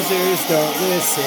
Only posers don't listen.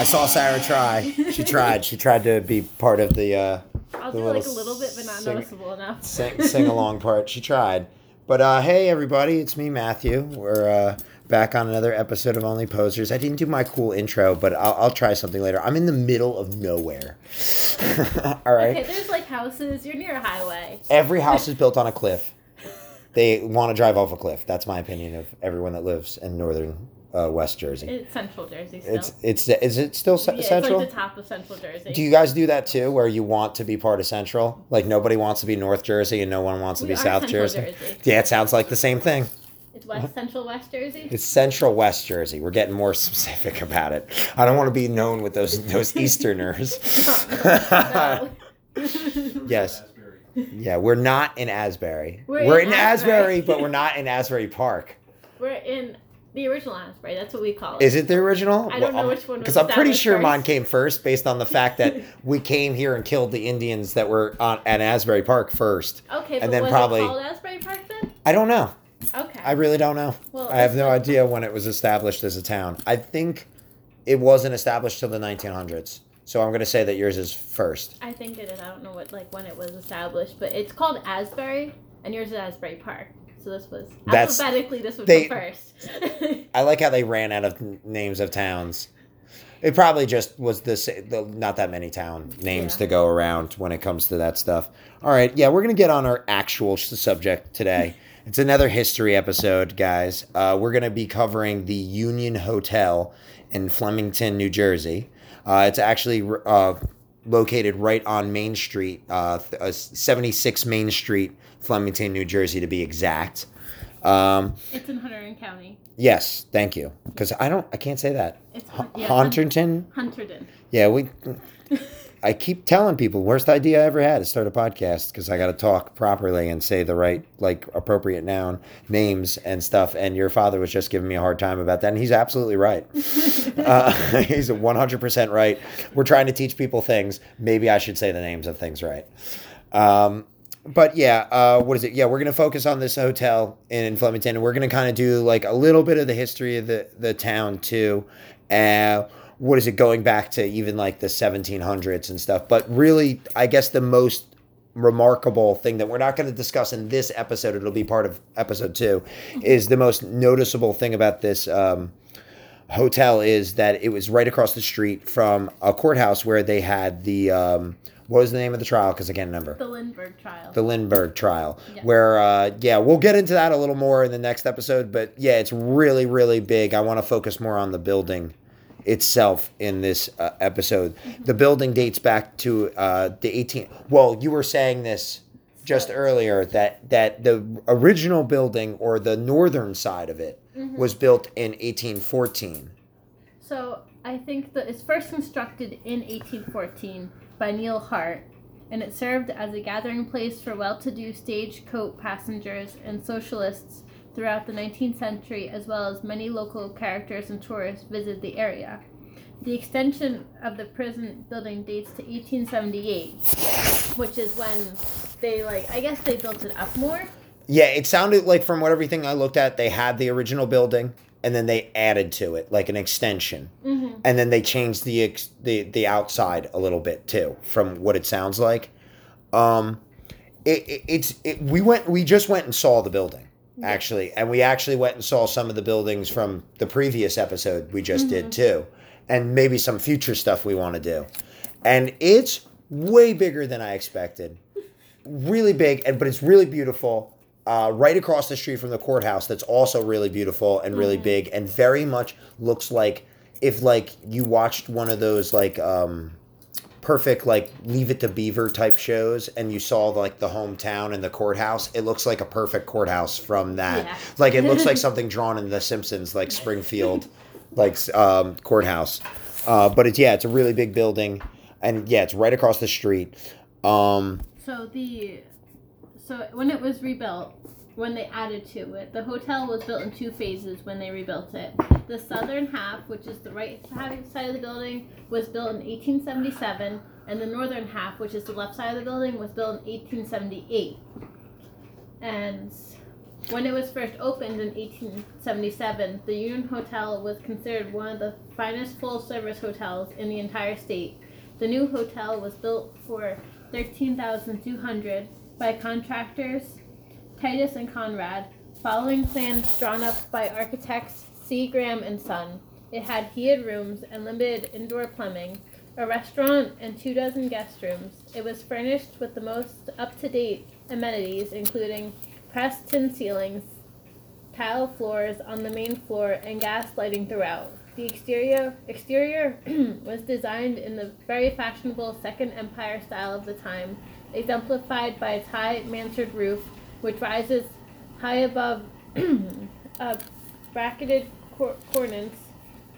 I saw Sarah try. She tried. She tried to be part of the uh, I'll The do like a little little bit, but not sing- noticeable enough. sing, sing along part. She tried. But uh, hey, everybody, it's me, Matthew. We're uh, back on another episode of Only Posers. I didn't do my cool intro, but I'll, I'll try something later. I'm in the middle of nowhere. All right. Okay, there's like houses. You're near a highway. Every house is built on a cliff. They want to drive off a cliff. That's my opinion of everyone that lives in northern uh, West Jersey. It's Central Jersey still. It's it's is it still yeah, central? It's like the top of Central Jersey. Do you guys do that too, where you want to be part of Central? Like nobody wants to be North Jersey and no one wants to We be are South Jersey. Jersey. Yeah, it sounds like the same thing. It's West Central West Jersey. It's Central West Jersey. We're getting more specific about it. I don't want to be known with those those Easterners. Yes. Yeah, we're not in Asbury. We're, We're in, in Asbury, Asbury. but we're not in Asbury Park. We're in the original Asbury. That's what we call it. Is it the original? I don't know which one Because I'm pretty sure mine came first, based on the fact that we came here and killed the Indians that were on at Asbury Park first. Okay, and then was probably- it called Asbury Park then? I don't know. Okay. I really don't know. Well, I have no idea when it was established as a town. I think it wasn't established till the 1900s. So I'm going to say that yours is first. I think it is. I don't know what like when it was established, but it's called Asbury, and yours is Asbury Park. So this was That's- alphabetically this would they- come first. I like how they ran out of n- names of towns. It probably just was the, the not that many town names Yeah. to go around when it comes to that stuff. All right, yeah, we're gonna get on our actual subject today. it's another history episode, guys. Uh, we're gonna be covering the Union Hotel in Flemington, New Jersey. Uh, it's actually uh, located right on Main Street, uh, uh, 76 Main Street, Flemington, New Jersey, to be exact. Um, it's in Hunterdon County. Yes, thank you. Because I don't, I can't say that. It's H- yeah, Hunterton. Hunterdon. Yeah, we. I keep telling people worst idea I ever had is start a podcast because I got to talk properly and say the right like appropriate noun names and stuff. And your father was just giving me a hard time about that, and he's absolutely right. uh, he's one hundred percent right. We're trying to teach people things. Maybe I should say the names of things right. Um, but yeah, uh, what is it? Yeah, we're gonna focus on this hotel in Flemington, and we're gonna kind of do like a little bit of the history of the the town too. Uh, what is it going back to even like the 1700s and stuff? But really, I guess the most remarkable thing that we're not going to discuss in this episode, it'll be part of episode two, is the most noticeable thing about this. Um, hotel is that it was right across the street from a courthouse where they had the um, what was the name of the trial because I can't remember The Lindbergh trial. the Lindbergh trial, Yeah. where uh, yeah, we'll get into that a little more in the next episode. But yeah, it's really really big. I want to focus more on the building itself in this uh, episode. Mm-hmm. The building dates back to uh, the 18. Well, you were saying this just So- earlier that that the original building or the northern side of it Mhm. was built in 1814. So I think that it's first constructed in 1814 by Neil Hart, and it served as a gathering place for well-to-do stagecoach passengers and socialists throughout the 19th century, as well as many local characters and tourists visit the area. The extension of the prison building dates to 1878, which is when they like I guess they built it up more. Yeah, it sounded like from what everything I looked at, they had the original building and then they added to it like an extension. Mm-hmm. and then they changed the ex- the the outside a little bit too from what it sounds like. Um it, it it's it, we went we just went and saw the building actually. And we actually went and saw some of the buildings from the previous episode we just did too and maybe some future stuff we want to do. And it's way bigger than i expected. Really big and but it's really beautiful uh, right across the street from the courthouse that's also really beautiful and really Mhm. big and very much looks like if like you watched one of those like um perfect like leave it to beaver type shows and you saw like the hometown and the courthouse it looks like a perfect courthouse from that Yeah. like it looks like something drawn in the simpsons like springfield like um courthouse uh but it's yeah it's a really big building and yeah it's right across the street um So the so when it was rebuilt, when they added to it, the hotel was built in two phases when they rebuilt it. The southern half, which is the right side of the building, was built in 1877, and the northern half, which is the left side of the building, was built in 1878. And When it was first opened in 1877, the Union Hotel was considered one of the finest full service hotels in the entire state. The new hotel was built for 13200 by contractors Titus and Conrad, following plans drawn up by architects C. Graham and Son. It had heated rooms and limited indoor plumbing, a restaurant, and two dozen guest rooms. It was furnished with the most up to date amenities, including pressed tin ceilings, tile floors on the main floor, and gas lighting throughout. The exterior exterior was designed in the very fashionable Second Empire style of the time, exemplified by its high mansard roof, which rises high above a uh, bracketed cor- cornice.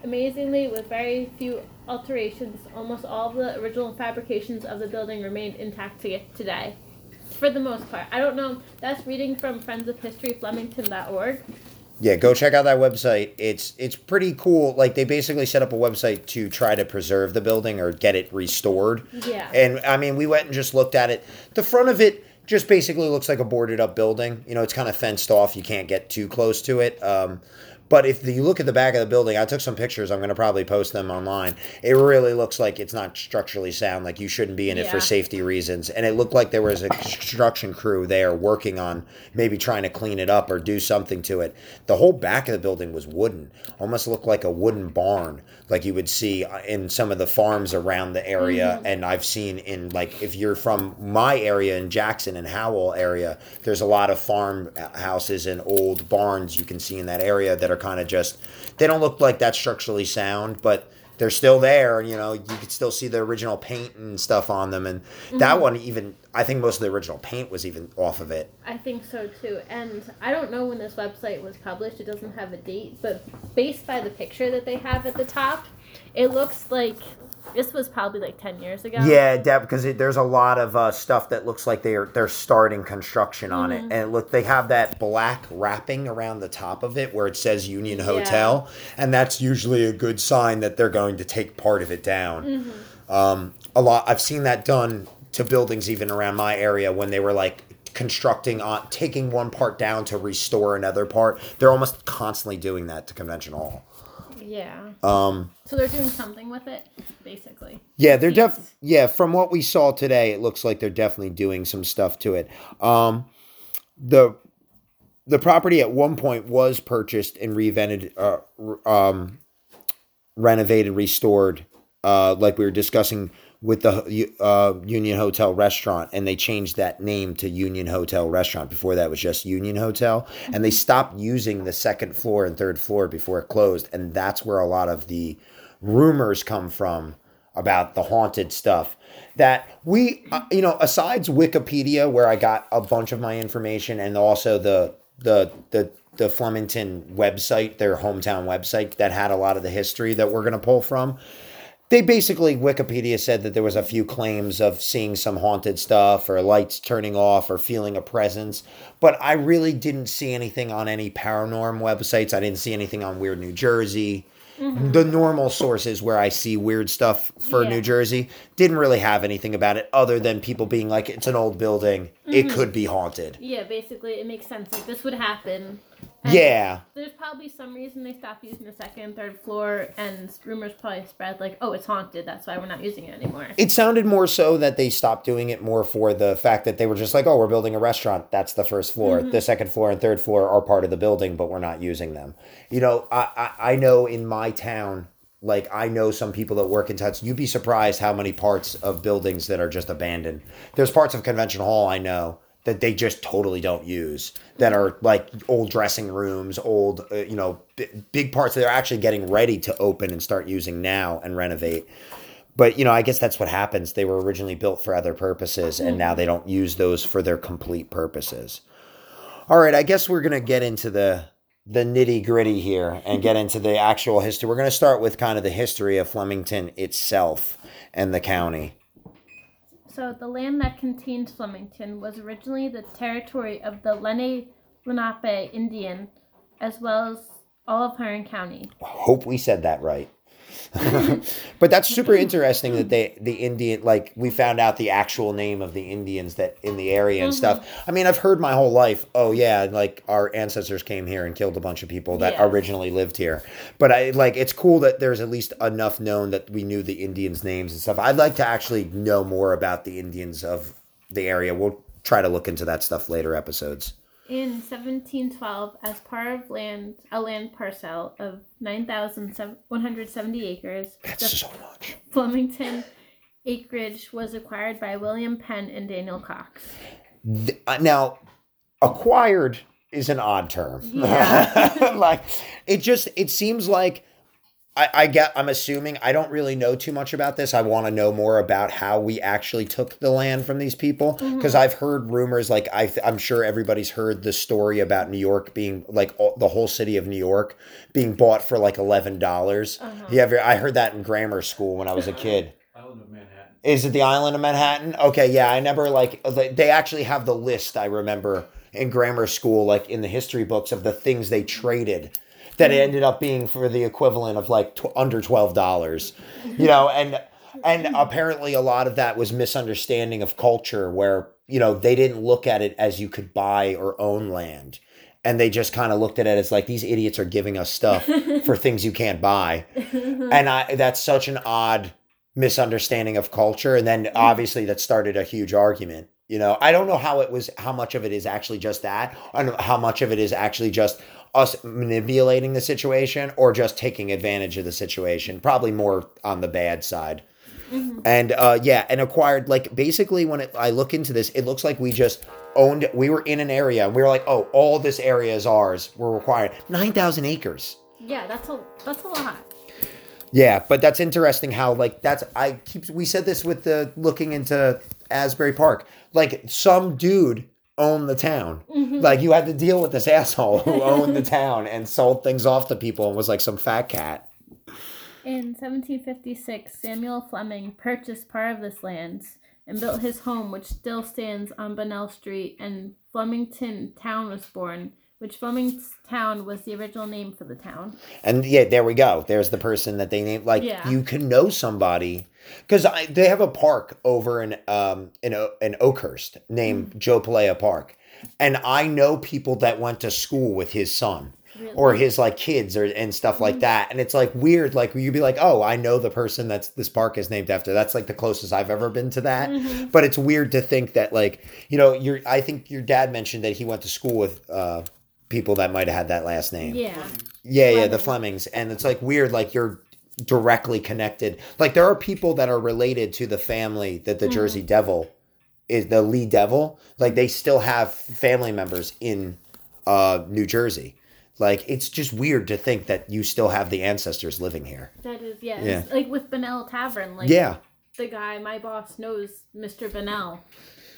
Amazingly, with very few alterations, almost all of the original fabrications of the building remained intact to today. For the most part. I don't know. That's reading from Friends of History Flemington.org. Yeah, go check out that website. It's it's pretty cool. Like they basically set up a website to try to preserve the building or get it restored. Yeah. And I mean, we went and just looked at it. The front of it just basically looks like a boarded up building. You know, it's kind of fenced off. You can't get too close to it. Um, but if you look at the back of the building, I took some pictures. I'm going to probably post them online. It really looks like it's not structurally sound. Like you shouldn't be in it for safety reasons. And it looked like there was a construction crew there working on maybe trying to clean it up or do something to it. The whole back of the building was wooden, almost looked like a wooden barn, like you would see uh, in some of the farms around the area. Mm-hmm. And I've seen in like if you're from my area in Jackson and Howell area, there's a lot of farm uh, houses and old barns you can see in that area that are kind of just they don't look like that structurally sound, but they're still there. You know, you could still see the original paint and stuff on them. And that mm-hmm. one, even I think most of the original paint was even off of it. I think so too. And I don't know when this website was published. It doesn't have a date, but based by the picture that they have at the top, it looks like this was probably like 10 years ago. Yeah, Deb, because it, there's a lot of uh, stuff that looks like they're they're starting construction on it, and look, they have that black wrapping around the top of it where it says Union Hotel, and that's usually a good sign that they're going to take part of it down. Um, a lot, I've seen that done to buildings even around my area when they were like constructing on taking one part down to restore another part. They're almost constantly doing that to Convention Hall. Yeah. Um, So they're doing something with it, basically. Yeah, they're def yeah, from what we saw today, it looks like they're definitely doing some stuff to it. Um the the property at one point was purchased and revented uh um renovated, restored uh like we were discussing with the uh, Union Hotel restaurant, and they changed that name to Union Hotel Restaurant. Before that was just Union Hotel, and they stopped using the second floor and third floor before it closed, and that's where a lot of the rumors come from about the haunted stuff. That we, uh, you know, asides Wikipedia, where I got a bunch of my information, and also the the the the Flemington website, their hometown website, that had a lot of the history that we're gonna pull from they basically Wikipedia said that there was a few claims of seeing some haunted stuff or lights turning off or feeling a presence, but I really didn't see anything on any paranorm websites. I didn't see anything on Weird New Jersey. Mm-hmm. The normal sources where I see weird stuff for Yeah. New Jersey didn't really have anything about it other than people being like, it's an old building. It mm-hmm. could be haunted. Yeah, basically, it makes sense. Like, this would happen. And Yeah. There's probably some reason they stopped using the second and third floor, and rumors probably spread, like, oh, it's haunted. That's why we're not using it anymore. It sounded more so that they stopped doing it more for the fact that they were just like, oh, we're building a restaurant. That's the first floor. Mm-hmm. The second floor and third floor are part of the building, but we're not using them. You know, I, I, I know in my town, like I know some people that work in towns. You'd be surprised how many parts of buildings that are just abandoned. There's parts of Convention Hall I know that they just totally don't use that are like old dressing rooms, old, uh, you know, b- big parts that they're actually getting ready to open and start using now and renovate. But you know, I guess that's what happens. They were originally built for other purposes, and now they don't use those for their complete purposes. All right, I guess we're gonna get into the the nitty gritty here and get into the actual history. We're gonna start with kind of the history of Flemington itself and the county. So, the land that contained Flemington was originally the territory of the Lenni Lenape Indian, as well as all of Huron County. Hope we said that right. but that's super interesting that they the Indian like we found out the actual name of the Indians that in the area and stuff. Mm-hmm. I mean, I've heard my whole life, oh yeah, like our ancestors came here and killed a bunch of people that Yeah. originally lived here. But I like it's cool that there's at least enough known that we knew the Indians' names and stuff. I'd like to actually know more about the Indians of the area. We'll try to look into that stuff later episodes. In 1712, as part of land a land parcel of 9,170 acres, That's so much. Flemington acreage was acquired by William Penn and Daniel Coxe. Th- uh, now acquired is an odd term Yeah. like it just it seems like I, I get i'm assuming i don't really know too much about this i want to know more about how we actually took the land from these people mm-hmm. because i've heard rumors like I, i'm sure everybody's heard the story about new york being like all, the whole city of new york being bought for like $11 uh-huh. yeah i heard that in grammar school when i was a kid Island of Manhattan. is it the island of Manhattan? Okay, yeah, I never like they actually have the list. I remember in grammar school, like in the history books, of the things they traded that it ended up being for the equivalent of like tw- under twelve dollars, you know, and and apparently a lot of that was misunderstanding of culture, where you know they didn't look at it as you could buy or own land. And they just kind of looked at it as like these idiots are giving us stuff for things you can't buy, and I that's such an odd misunderstanding of culture. And then mm-hmm. obviously that started a huge argument. You know i don't know how it was how much of it is actually just that and how much of it is actually just us manipulating the situation or just taking advantage of the situation probably more on the bad side and uh yeah and acquired like basically when it, i look into this it looks like we just owned we were in an area and we were like oh all this area is ours we're required 9000 acres Yeah, that's a that's a lot. yeah, but that's interesting how like that's I keep we said this with the looking into Asbury Park. Like some dude owned the town. Mm-hmm. Like you had to deal with this asshole who owned the town and sold things off to people and was like some fat cat. In 1756, Samuel Fleming purchased part of this land and built his home, which still stands on Bonnell Street, and Flemington Town was born, which Flemingtown was the original name for the town. And yeah, there we go. There's the person that they named. Like Yeah. you can know somebody because they have a park over in um in in Oakhurst named Joe Palaia Park, and I know people that went to school with his son. Really? Or his like kids or and stuff like that, and it's like weird. Like you'd be like, "Oh, I know the person that's this park is named after." That's like the closest I've ever been to that. But it's weird to think that, like, you know, your I think your dad mentioned that he went to school with uh, people that might have had that last name. Yeah. Yeah, yeah, the Flemings. And it's like weird, like you're directly connected. Like there are people that are related to the family that the Jersey Devil is the Leeds Devil. Like they still have family members in uh New Jersey. Like it's just weird to think that you still have the ancestors living here. That is, yeah. Yeah. Like with Bunnell Tavern, like Yeah. the guy, my boss knows Mr. Bunnell,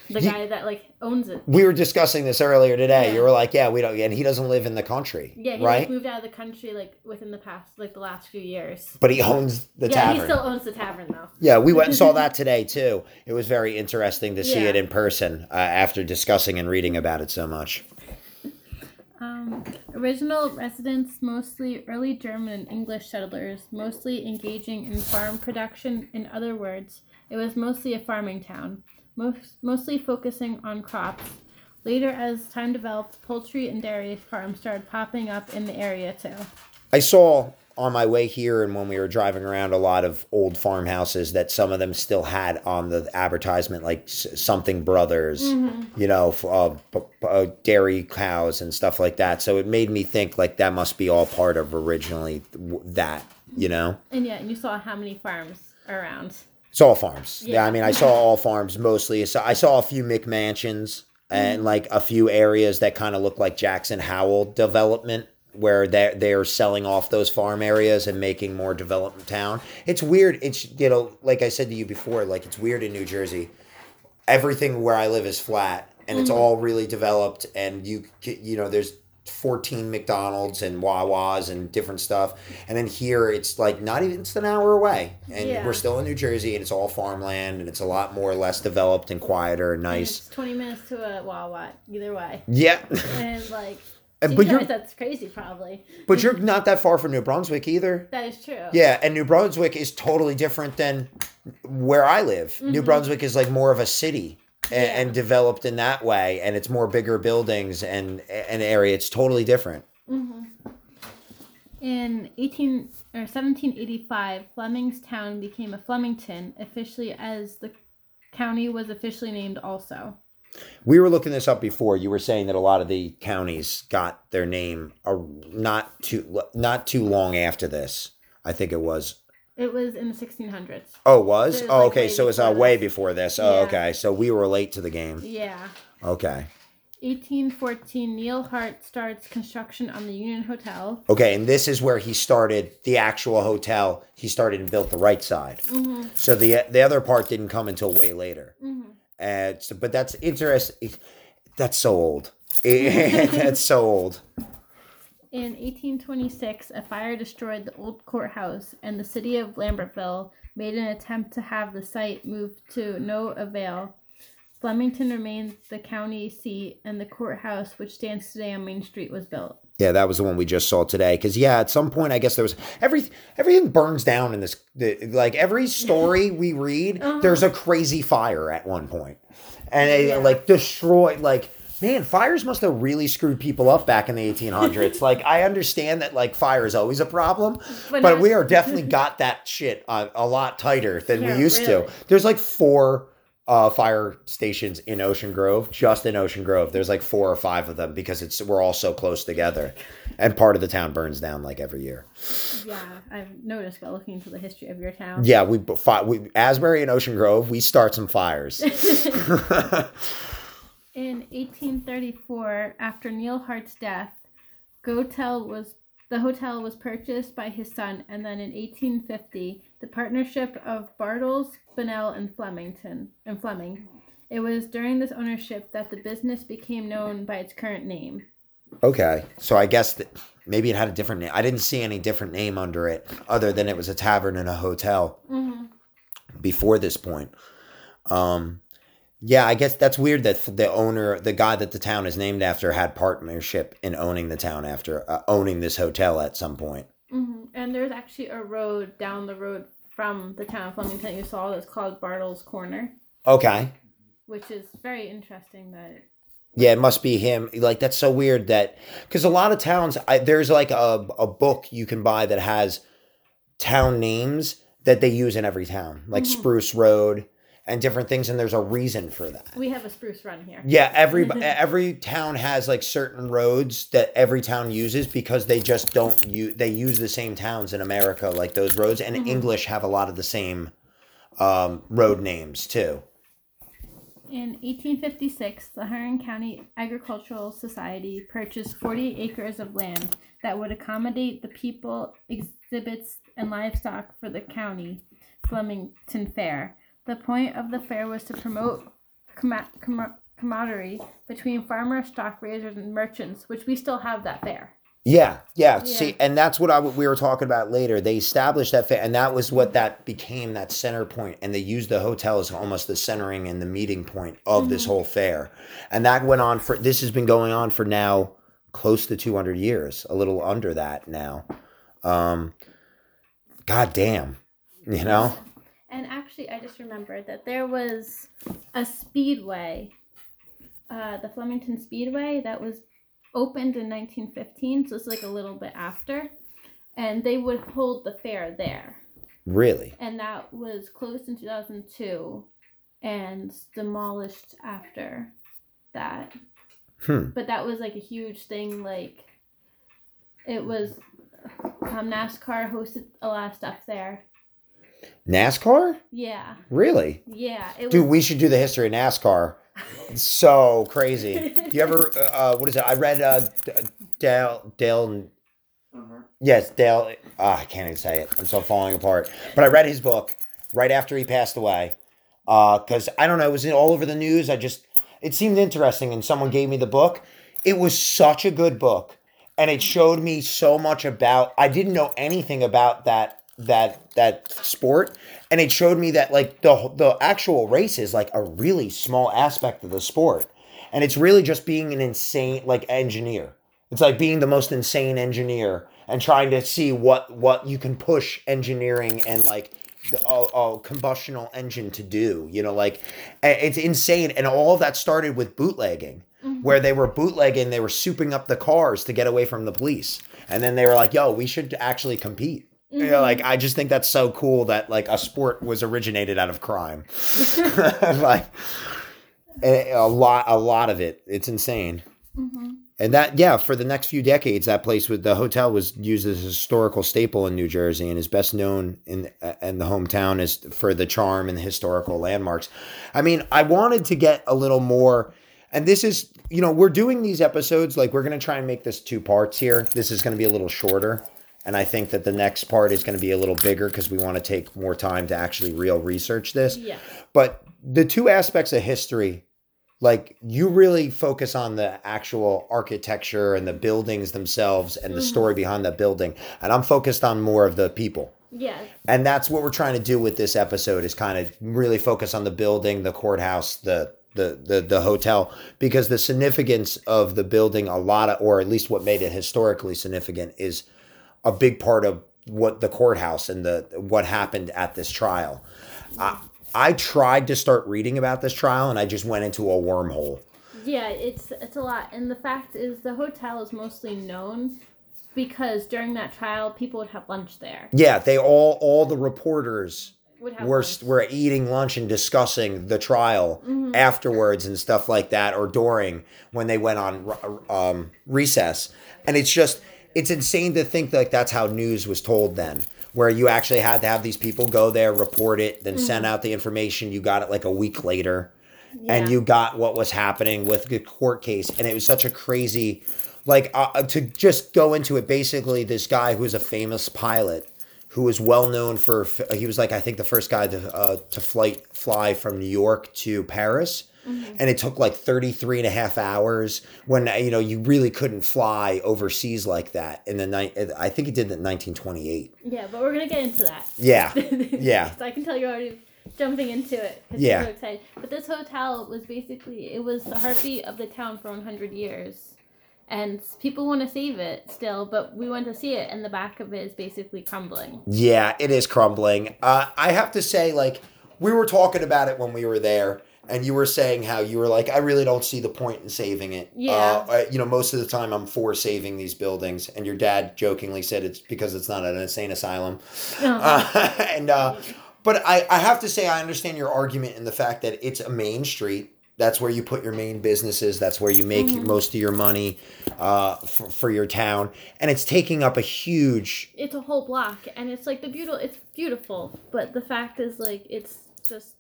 the guy that like owns it. We were discussing this earlier today. Yeah. You were like, "Yeah, we don't." And he doesn't live in the country, Yeah, he right? like, moved out of the country like within the past, like the last few years. but he owns the yeah, tavern. he still owns the tavern though. Yeah, we went and saw that today too. It was very interesting to see Yeah. it in person uh, after discussing and reading about it so much. Um, original residents, mostly early German and English settlers, mostly engaging in farm production. In other words, it was mostly a farming town, most, mostly focusing on crops. Later, as time developed, poultry and dairy farms started popping up in the area too. I saw on my way here and when we were driving around a lot of old farmhouses that some of them still had on the advertisement like something brothers, you know, uh, b- b- uh, dairy cows and stuff like that. So it made me think like that must be all part of originally that, you know. And yeah, and you saw how many farms around. It's all farms. Yeah. Yeah. I mean, I saw all farms mostly. So I saw a few McMansions and mm-hmm. like a few areas that kind of look like Jackson Howell development where they're, they're selling off those farm areas and making more development town. It's weird. It's, you know, like I said to you before, like it's weird in New Jersey. Everything where I live is flat and it's mm-hmm. all really developed and you, you know, there's 14 McDonald's and Wawa's and different stuff. And then here it's like not even it's an hour away. And Yeah. we're still in New Jersey and it's all farmland and it's a lot more less developed and quieter and And nice. it's 20 minutes to a Wawa, either way. Yeah. And like, And- but you you're that's crazy, probably. but you're not that far from New Brunswick either. That is true. Yeah, and New Brunswick is totally different than where I live. New Mhm. Brunswick is like more of a city and, Yeah. and developed in that way, and it's more bigger buildings and an area. It's totally different. hmm In 18 or 1785, Flemingstown became a Flemington officially as the county was officially named also. We were looking this up before. You were saying that a lot of the counties got their name not too not too long after this. I think it was. It was in the 1600s. Oh, was. It was, Oh, like, okay. So it's uh, way before this. Oh, Yeah. okay. So we were late to the game. Yeah. Okay. 1814, Neil Hart starts construction on the Union Hotel. Okay, and this is where he started the actual hotel. He started and built the right side. Mm-hmm. So the the other part didn't come until way later. Mm-hmm. Uh, so, but that's interesting. That's so old. that's so old. In 1826, a fire destroyed the old courthouse, and the city of Lambertville made an attempt to have the site moved to no avail. Flemington remained the county seat, and the courthouse, which stands today on Main Street, was built. Yeah, that was the one we just saw today. Because yeah, at some point, I guess there was every everything burns down in this. The, like every story we read, Uh-huh. there's a crazy fire at one point, and it Yeah. like destroyed. Like man, fires must have really screwed people up back in the 1800s. like I understand that like fire is always a problem, But but we are definitely got that shit uh, a lot tighter than Yeah, we used really. to. There's like four uh, fire stations in Ocean Grove, just in Ocean Grove. There's like four or five of them because it's we're all so close together, and part of the town burns down like every year. Yeah, I've noticed by looking into the history of your town. Yeah, we, we Asbury and Ocean Grove, we start some fires. In 1834, after Neil Hart's death, Gotel was the hotel was purchased by his son, and then in 1850, the partnership of Bartles, Bunnell, and Flemington and Fleming. It was during this ownership that the business became known by its current name. okay, so I guess that maybe it had a different name. I didn't see any different name under it other than it was a tavern and a hotel. Mm-hmm. before this point. Um, yeah, I guess that's weird that the owner, the guy that the town is named after, had partnership in owning the town after uh, owning this hotel at some point. Mm-hmm. And there's actually a road down the road from the town of Flemington you saw that's called Bartles Corner, Okay. which is very interesting that Yeah, it must be him. Like that's so weird that because a lot of towns, I, there's like a a book you can buy that has town names that they use in every town, like Mhm. Spruce Road and different things, and there's a reason for that. we have a spruce run here. Yeah, every every town has like certain roads that every town uses because they just don't use they use the same towns in America like those roads and Mhm. English have a lot of the same um, road names too. In 1856, the Huron County Agricultural Society purchased 40 acres of land that would accommodate the people, exhibits, and livestock for the county Flemington Fair. The point of the fair was to promote camaraderie between farmers, stock raisers, and merchants, which we still have that fair. Yeah, yeah. Yeah. See, and that's what I, we were talking about later. They established that, fa- and that was what that became that center point, and they used the hotel as almost the centering and the meeting point of this Mhm. whole fair, and that went on for. This has been going on for now close to two hundred years, a little under that now. Um, God damn, you know. And actually, I just remembered that there was a speedway, uh, the Flemington Speedway, that was opened in 1915, so it's like a little bit after. And they would hold the fair there. Really? And that was closed in 2002 and demolished after that. Hmm. But that was like a huge thing. Like, it was um, NASCAR hosted a lot of stuff there. NASCAR? Yeah. Really? Yeah. It was Dude, we should do the history of NASCAR. It's so crazy. You ever, uh, what is it? I read uh, D- Dale, Dale, yes, Dale, ah, I can't even say it. I'm so falling apart. But I read his book right after he passed away. Because I don't know, it was all over the news. I just, it seemed interesting, and someone gave me the book. It was such a good book. And it showed me so much about, I didn't know anything about that that that sport. And it showed me that like the the actual race is like a really small aspect of the sport. And it's really just being an insane like engineer. It's like being the most insane engineer and trying to see what what you can push engineering and like the- a, a combustional engine to do. You know, like it's insane, and all of that started with bootlegging, mm-hmm. where they were bootlegging, they were souping up the cars to get away from the police, and then they were like, "Yo, we should actually compete." You know, mm-hmm. like I just think that's so cool that like a sport was originated out of crime, like a a lot, a lot of it. It's insane. Mm-hmm. And that, yeah, for the next few decades, that place with the hotel was used as a historical staple in New Jersey, and is best known in uh, in the hometown is for the charm and the historical landmarks. I mean, I wanted to get a little more, and this is, you know, we're doing these episodes like we're going to try and make this two parts here. This is going to be a little shorter, and I think that the next part is going to be a little bigger because we want to take more time to actually real research this. Yeah. But the two aspects of history, like you really focus on the actual architecture and the buildings themselves and the story mm-hmm. behind the building. And I'm focused on more of the people. Yeah. And that's what we're trying to do with this episode is kind of really focus on the building, the courthouse, the the the, the hotel because the significance of the building a lot of or at least what made it historically significant is a big part of what the courthouse and the what happened at this trial. I, I tried to start reading about this trial and I just went into a wormhole. Yeah, it's it's a lot, and the fact is, the hotel is mostly known because during that trial, people would have lunch there. Yeah, they all all the reporters Would have were lunch. were eating lunch and discussing the trial Mm-hmm. afterwards and stuff like that, or during when they went on um, recess. And it's just it's insane to think like that's how news was told then, where you actually had to have these people go there, report it, then send out the information. You got it like a week later, and Mm-hmm. You got what was happening with the court case, and it was such a crazy. Like uh, to just go into it, basically, this guy who was a famous pilot who was well known for he was like I think the first guy to uh, to flight fly from New York to Paris. And it took like 33 and a half hours when you know you really couldn't fly overseas like that in the night I think it did in 1928. Yeah, but we're gonna get into that. Yeah. Yeah. So I can tell you're already jumping into it. 'cause Yeah. You're so excited. But this hotel was basically it was the heartbeat of the town for 100 years, and people want to save it still. But we went to see it, and the back of it is basically crumbling. Yeah, it is crumbling. Uh, I have to say, like, we were talking about it when we were there, and you were saying how you were like, I really don't see the point in saving it. Yeah. Uh, you know, most of the time I'm for saving these buildings, and your dad jokingly said it's because it's not an insane asylum. Uh, and, uh, but I, I have to say, I understand your argument in the fact that it's a main street. That's where you put your main businesses. That's where you make most of your money uh, for, for your town, and it's taking up a huge It's a whole block, and it's like the beautiful. It's beautiful, but the fact is, like, it's just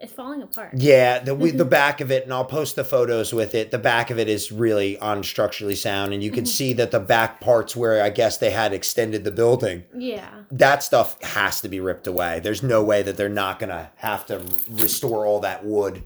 it's falling apart. Yeah, the we, the back of it, and I'll post the photos with it. The back of it is really unstructurally sound, and you can see that the back parts where I guess they had extended the building, Yeah. that stuff has to be ripped away. There's no way that they're not gonna have to restore all that wood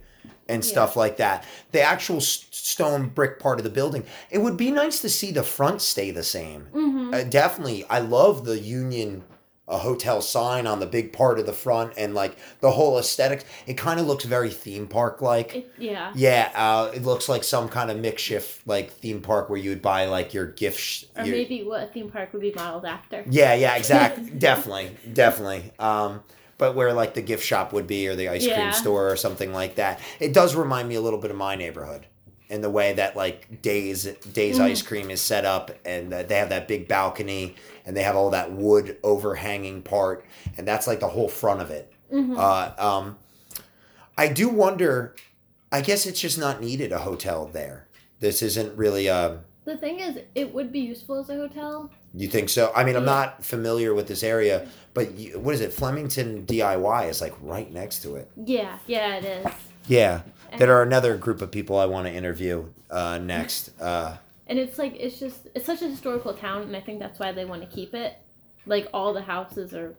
and stuff like that. The actual stone brick part of the building, it would be nice to see the front stay the same. Mm-hmm. Uh, definitely, I love the Union a hotel sign on the big part of the front and like the whole aesthetics. It kind of looks very theme park like. Yeah. Yeah, uh, it looks like some kind of makeshift like theme park where you would buy like your gift. Sh- Or your- maybe what a theme park would be modeled after. yeah, yeah, exactly. definitely, definitely. Um, but where like the gift shop would be or the ice cream store or something like that. It does remind me a little bit of my neighborhood in the way that like Days Days Ice Cream is set up and that they have that big balcony and they have all that wood overhanging part and that's like the whole front of it. Uh, um, I do wonder. I guess it's just not needed a hotel there. This isn't really um The thing is, it would be useful as a hotel. You think so? I mean, I'm not familiar with this area, but you, what is it? Flemington DIY is like right next to it. Yeah, yeah, it is. Yeah, that are another group of people I want to interview uh, next. Uh, And it's like it's just it's such a historical town, and I think that's why they want to keep it. Like all the houses are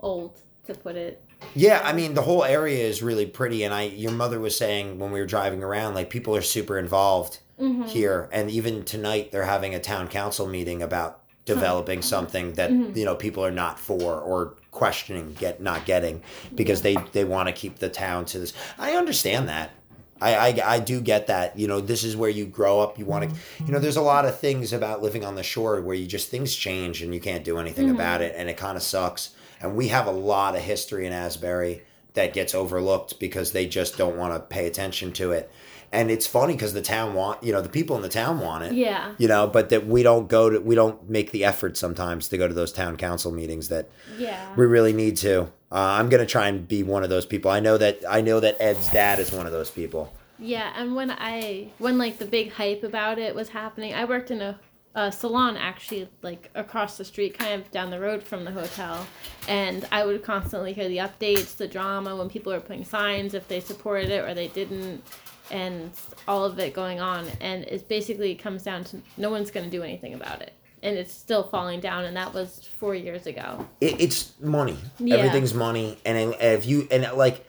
old, to put it. yeah, I mean, the whole area is really pretty, and I, your mother was saying when we were driving around, like people are super involved Mm-hmm. here, and even tonight they're having a town council meeting about developing something that Mm-hmm. you know people are not for or questioning get not getting because they they want to keep the town to this i understand that I, I, I do get that. You know, this is where you grow up. You want to, you know, there's a lot of things about living on the shore where you just things change and you can't do anything about mm-hmm. it, and it kind of sucks. And we have a lot of history in Asbury that gets overlooked because they just don't want to pay attention to it. And it's funny because the town want, you know, the people in the town want it. Yeah. You know, but that we don't go to, we don't make the effort sometimes to go to those town council meetings that Yeah. we really need to. Uh, I'm gonna try and be one of those people. I know that I know that Ed's dad is one of those people. Yeah, and when I when like the big hype about it was happening, I worked in a, a salon actually like across the street, kind of down the road from the hotel, and I would constantly hear the updates, the drama when people were putting signs if they supported it or they didn't, and all of it going on, and it basically comes down to no one's going to do anything about it, and it's still falling down, and that was four years ago. It, it's money. Yeah. Everything's money, and if you and like.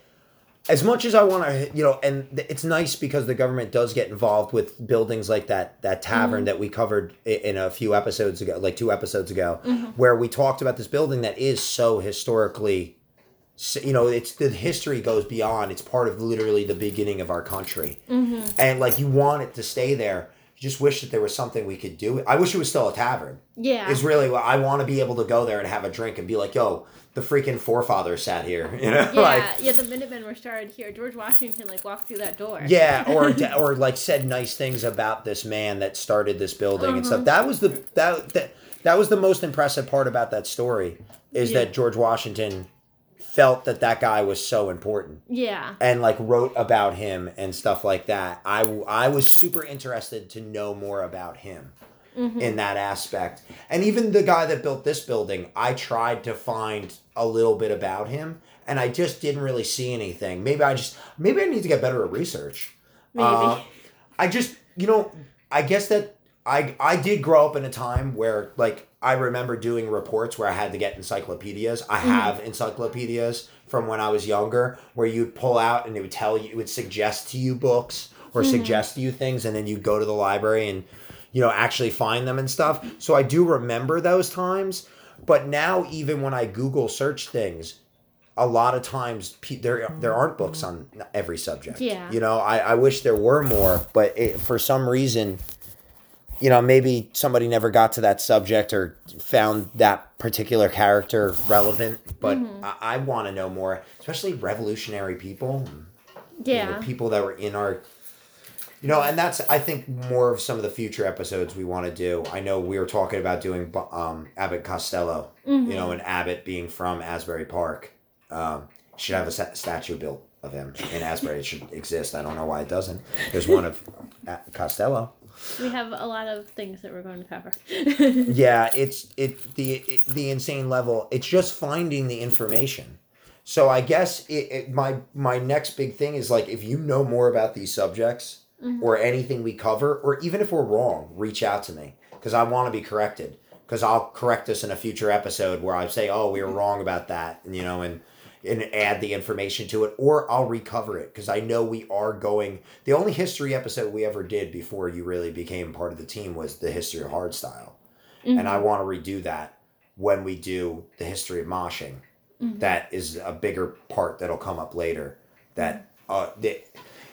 As much as I want to, you know, and it's nice because the government does get involved with buildings like that that tavern mm-hmm. that we covered in a few episodes ago, like two episodes ago, mm-hmm. where we talked about this building that is so historically you know it's the history goes beyond. It's part of literally the beginning of our country. Mm-hmm. And like you want it to stay there you just wish that there was something we could do i wish it was still a tavern Yeah. is really what i want to be able to go there and have a drink and be like yo the freaking forefathers sat here you know yeah, like yeah. The Minutemen were started here. George Washington like walked through that door. yeah or or like said nice things about this man that started this building and Uh-huh. stuff that was the that, that that was the most impressive part about that story is Yeah. that george washington felt that that guy was so important Yeah. and like wrote about him and stuff like that. I, I was super interested to know more about him in that aspect. And even the guy that built this building, I tried to find a little bit about him and I just didn't really see anything. Maybe I just maybe I need to get better at research. Maybe. Uh, I just, you know, I guess that I I did grow up in a time where like I remember doing reports where I had to get encyclopedias. I mm-hmm. have encyclopedias from when I was younger where you'd pull out and it would tell you it would suggest to you books or mm-hmm. suggest to you things and then you'd go to the library and you know actually find them and stuff. So I do remember those times, but now even when I Google search things, a lot of times there there aren't books on every subject. Yeah. You know, I, I wish there were more, but it, for some reason, you know, maybe somebody never got to that subject or found that particular character relevant. But I, I want to know more, especially revolutionary people. you know, Yeah. people that were in our you know and that's i think more of some of the future episodes we want to do i know we were talking about doing um, abbott costello you know and abbott being from asbury park um, should have a sta- statue built of him in asbury it should exist i don't know why it doesn't there's one of uh, costello We have a lot of things that we're going to cover. yeah it's it the it, the insane level it's just finding the information. So i guess it, it my my next big thing is like if you know more about these subjects mm-hmm. or anything we cover or even if we're wrong reach out to me because i want to be corrected because i'll correct this in a future episode where i say oh we were mm-hmm. wrong about that and you know and and add the information to it or i'll recover it because i know we are going the only history episode we ever did before you really became part of the team was the history of hardstyle and I want to redo that when we do the history of moshing. That is a bigger part that'll come up later. That uh, the,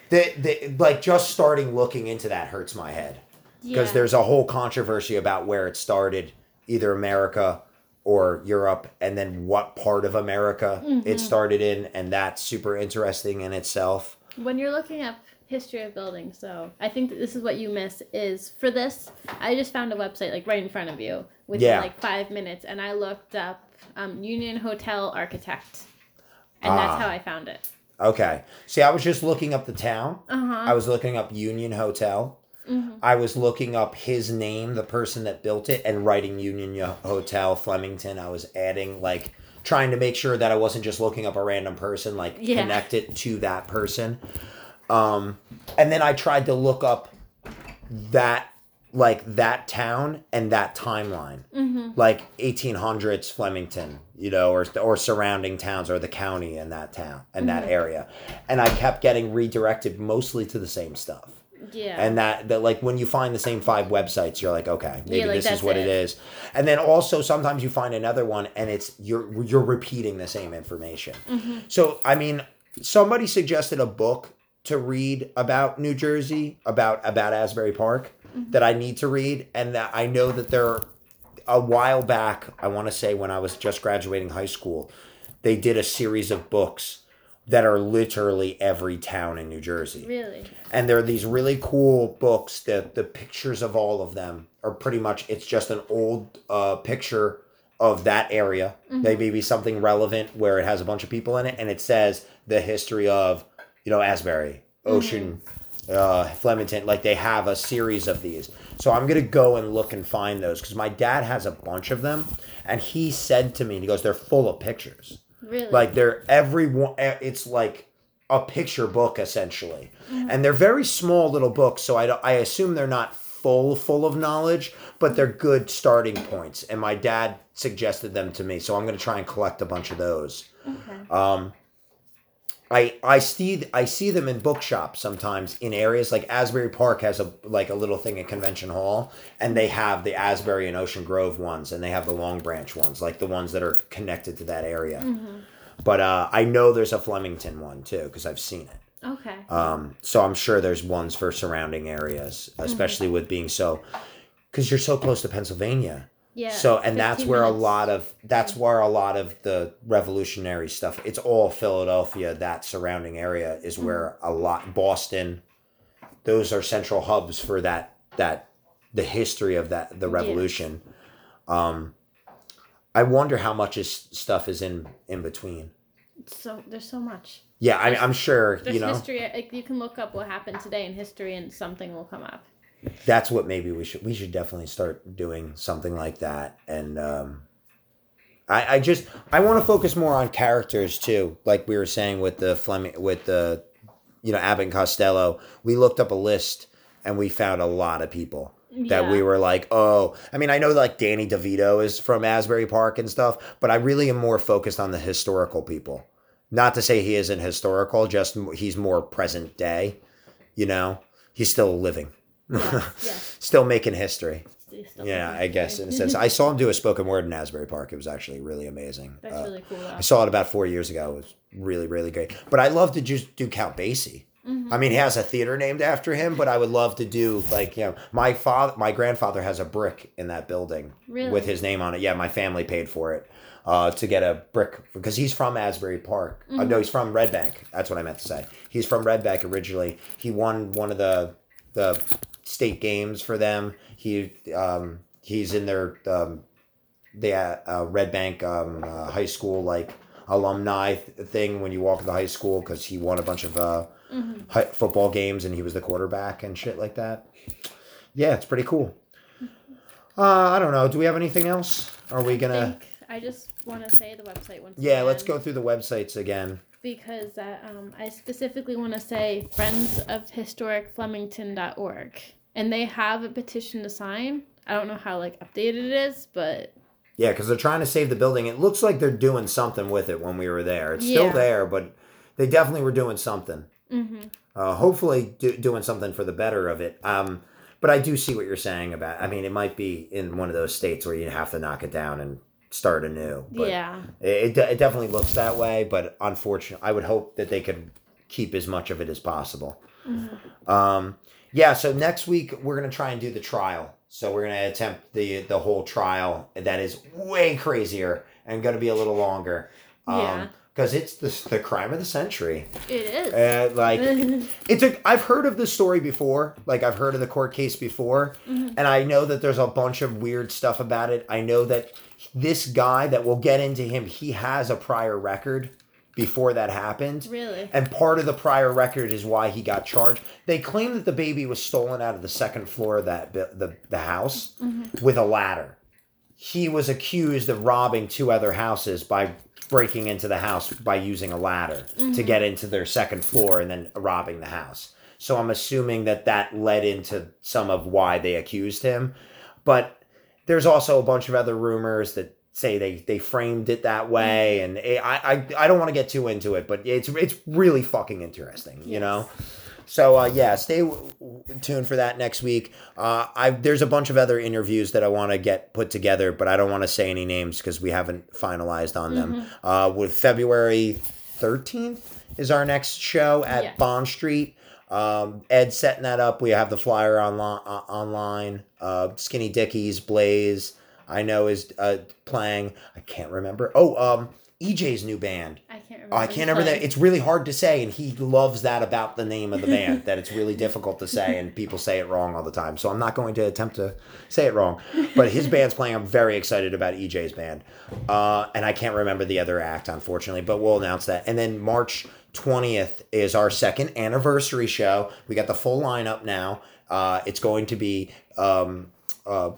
the, the like just starting looking into that hurts my head because Yeah. there's a whole controversy about where it started, either America or Europe, and then what part of America it started in, and that's super interesting in itself. when you're looking up history of buildings so i think that this is what you miss is for this i just found a website like right in front of you within Yeah. like five minutes and i looked up um, union hotel architect and that's Ah. how i found it Okay, see, I was just looking up the town. uh-huh I was looking up Union Hotel. Mm-hmm. I was looking up his name, the person that built it, and writing Union Hotel Flemington. I was adding like trying to make sure that I wasn't just looking up a random person, like Yeah. connect it to that person. Um, and then I tried to look up that like that town and that timeline, mm-hmm. like 1800s Flemington, you know, or or surrounding towns or the county in that town and that mm-hmm. area, and I kept getting redirected mostly to the same stuff yeah and that that like when you find the same five websites you're like okay maybe Yeah, like, this is what it it. is and then also sometimes you find another one and it's you're you're repeating the same information Mm-hmm. so i mean somebody suggested a book to read about New Jersey, about about Asbury Park that I need to read, and that I know that there. Are, a while back, I want to say when I was just graduating high school, they did a series of books that are literally every town in New Jersey. Really? and there are these really cool books that the pictures of all of them are pretty much it's just an old uh, picture of that area. They may be something relevant where it has a bunch of people in it and it says the history of you know asbury ocean uh, flemington like they have a series of these. So i'm gonna go and look and find those because my dad has a bunch of them and he said to me and he goes they're full of pictures Really? like they're every one it's like a picture book essentially and they're very small little books so i i assume they're not full full of knowledge but they're good starting points and my dad suggested them to me so i'm going to try and collect a bunch of those okay. um I, I see I see them in bookshops sometimes in areas like Asbury Park has a like a little thing at Convention Hall and they have the Asbury and Ocean Grove ones and they have the Long Branch ones like the ones that are connected to that area. But uh, I know there's a Flemington one too because I've seen it. Okay. Um, so I'm sure there's ones for surrounding areas, especially with being so because you're so close to Pennsylvania. Yeah. So and that's 15 where a lot of that's where a lot of the revolutionary stuff. It's all Philadelphia. That surrounding area is Mm-hmm. where a lot Boston. Those are central hubs for that that the history of that the revolution. Um, I wonder how much is stuff is in in between. So there's so much. Yeah, I, I'm sure There's you know history. Like you can look up what happened today in history, and something will come up. That's what maybe we should we should definitely start doing something like that. And um i i just i want to focus more on characters too like we were saying with the fleming with the you know abbott and costello. We looked up a list and we found a lot of people that we were like oh i mean i know like danny devito is from asbury park and stuff but i really am more focused on the historical people. Not to say he isn't historical just he's more present day you know? He's still living Yeah. still making history. Still Yeah, making I guess in a sense. I saw him do a spoken word in Asbury Park. It was actually really amazing. That's Uh, really cool. Though. I saw it about four years ago. It was really, really great. But I love to just do Count Basie. Mm-hmm. I mean, he has a theater named after him, but I would love to do like you know, my father, my grandfather has a brick in that building Really? with his name on it. Yeah, my family paid for it uh, to get a brick because he's from Asbury Park. Uh, Mm-hmm. no, he's from Red Bank. That's what I meant to say. He's from Red Bank originally. He won one of the the state games for them. He um, he's in their um, the uh, Red Bank um, uh, high school like alumni th- thing when you walk to the high school because he won a bunch of uh, Mm-hmm. hi- football games and he was the quarterback and shit like that. Yeah, it's pretty cool. Uh, I don't know. Do we have anything else? Are we gonna? think I just want to say the website once. Yeah, let's go through the websites again. because uh, um, I specifically want to say Friends of Historic Flemington.org, and they have a petition to sign. I don't know how like updated it is, but Yeah, because they're trying to save the building. It looks like they're doing something with it when we were there. It's still Yeah. there, but they definitely were doing something. mhm. uh, hopefully do, doing something for the better of it. Um, but I do see what you're saying about. I mean, it might be in one of those states where you have to knock it down and start anew. But yeah, it, it, it definitely looks that way. But unfortunately, I would hope that they could keep as much of it as possible. Um, yeah. So next week we're gonna try and do the trial. So we're gonna attempt the the whole trial that is way crazier and gonna be a little longer. Um, Yeah. Because it's the, the crime of the century. it is. Uh, like it's a I've heard of this story before. Like I've heard of the court case before, Mhm. and I know that there's a bunch of weird stuff about it. I know that this guy that we'll get into him, he has a prior record before that happened. really. And part of the prior record is why he got charged. They claim that the baby was stolen out of the second floor of that the the house Mhm. with a ladder. He was accused of robbing two other houses by breaking into the house by using a ladder to get into their second floor and then robbing the house. So I'm assuming that that led into some of why they accused him. But there's also a bunch of other rumors that say they they framed it that way and it, I, I I don't want to get too into it but it's it's really fucking interesting you know so uh, yeah stay w- w- tuned for that next week uh, I there's a bunch of other interviews that I want to get put together but I don't want to say any names because we haven't finalized on them uh, with February 13th is our next show at Yes. Bonnell Street. Um, Ed's setting that up. We have the flyer online. Uh, online. Uh, Skinny Dickies, Blaze, I know is uh, playing. I can't remember. Oh, um, EJ's new band. I can't remember. Oh, I can't remember that. It's really hard to say, and he loves that about the name of the band. that it's really difficult to say, and people say it wrong all the time. So I'm not going to attempt to say it wrong. But his band's playing. I'm very excited about EJ's band, uh, and I can't remember the other act, unfortunately. But we'll announce that. And then March 20th is our second anniversary show. We got the full lineup now. Uh, it's going to be. Um, uh,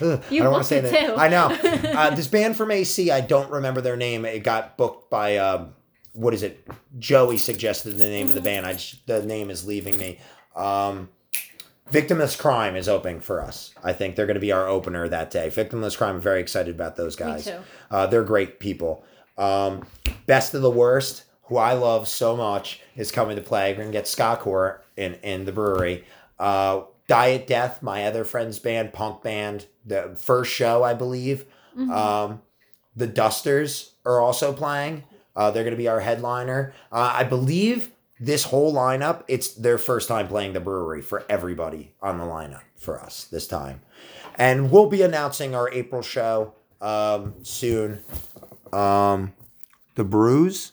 Ugh, You I don't want to say it that. too. I know. Uh, this band from AC, I don't remember their name. It got booked by um, what is it? Joey suggested the name of the band. I just, the name is leaving me. Um, Victimless Crime is opening for us. I think they're going to be our opener that day. Victimless Crime. I'm very excited about those guys. too. Uh, they're great people. Um, Best of the Worst, who I love so much, is coming to play. We're gonna get ska core in in the brewery. Uh, Diet Death, my other friend's band, punk band, the first show I believe. Mhm. Um, the Dusters are also playing. Uh, they're going to be our headliner. Uh, I believe this whole lineup, it's their first time playing the brewery for everybody on the lineup for us this time. And we'll be announcing our April show um, soon. Um, the Brews?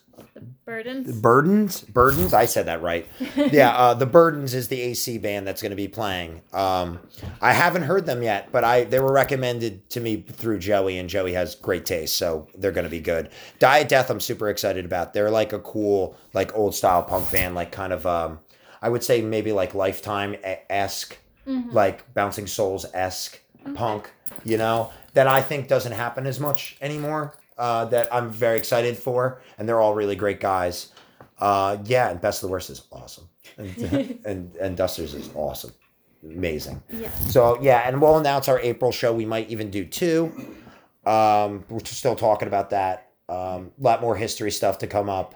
Burdens. Burdens? Burdens? I said that right. yeah, uh, the Burdens is the AC band that's going to be playing. Um, I haven't heard them yet, but I they were recommended to me through Joey, and Joey has great taste, so they're going to be good. Diet Death, I'm super excited about. They're like a cool, like old style punk band, like kind of, um, I would say maybe like Lifetime esque, Mhm. like Bouncing Souls esque punk, you know, that I think doesn't happen as much anymore. Uh, that I'm very excited for, and they're all really great guys. Uh, yeah, and Best of the Worst is awesome, and and, and Dusters is awesome, amazing. Yeah. So yeah, and we'll announce our April show. We might even do two. Um, we're still talking about that. Um, a lot more history stuff to come up.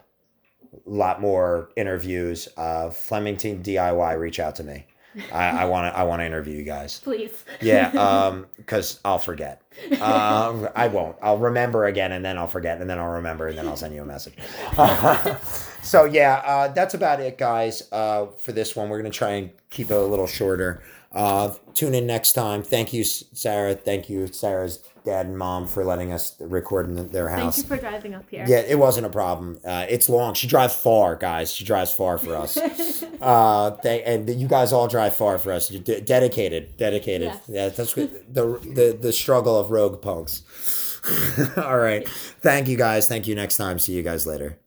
A lot more interviews. Uh, Flemington DIY, reach out to me. I want to. I want to interview you guys. Please. Yeah, um, because I'll forget. Um, I won't. I'll remember again, and then I'll forget, and then I'll remember, and then I'll send you a message. so yeah, uh, that's about it, guys. Uh, for this one, we're gonna try and keep it a little shorter. Uh, tune in next time. Thank you, Sarah. Thank you, Sarah's dad and mom, for letting us record in their house. Thank you for driving up here. Yeah, it wasn't a problem. Uh, it's long. She drives far, guys. She drives far for us. uh, they and you guys all drive far for us. You're de- dedicated, dedicated. Yes. Yeah, that's good. the the the struggle of rogue punks. all right. Thank you, guys. Thank you. Next time. See you guys later.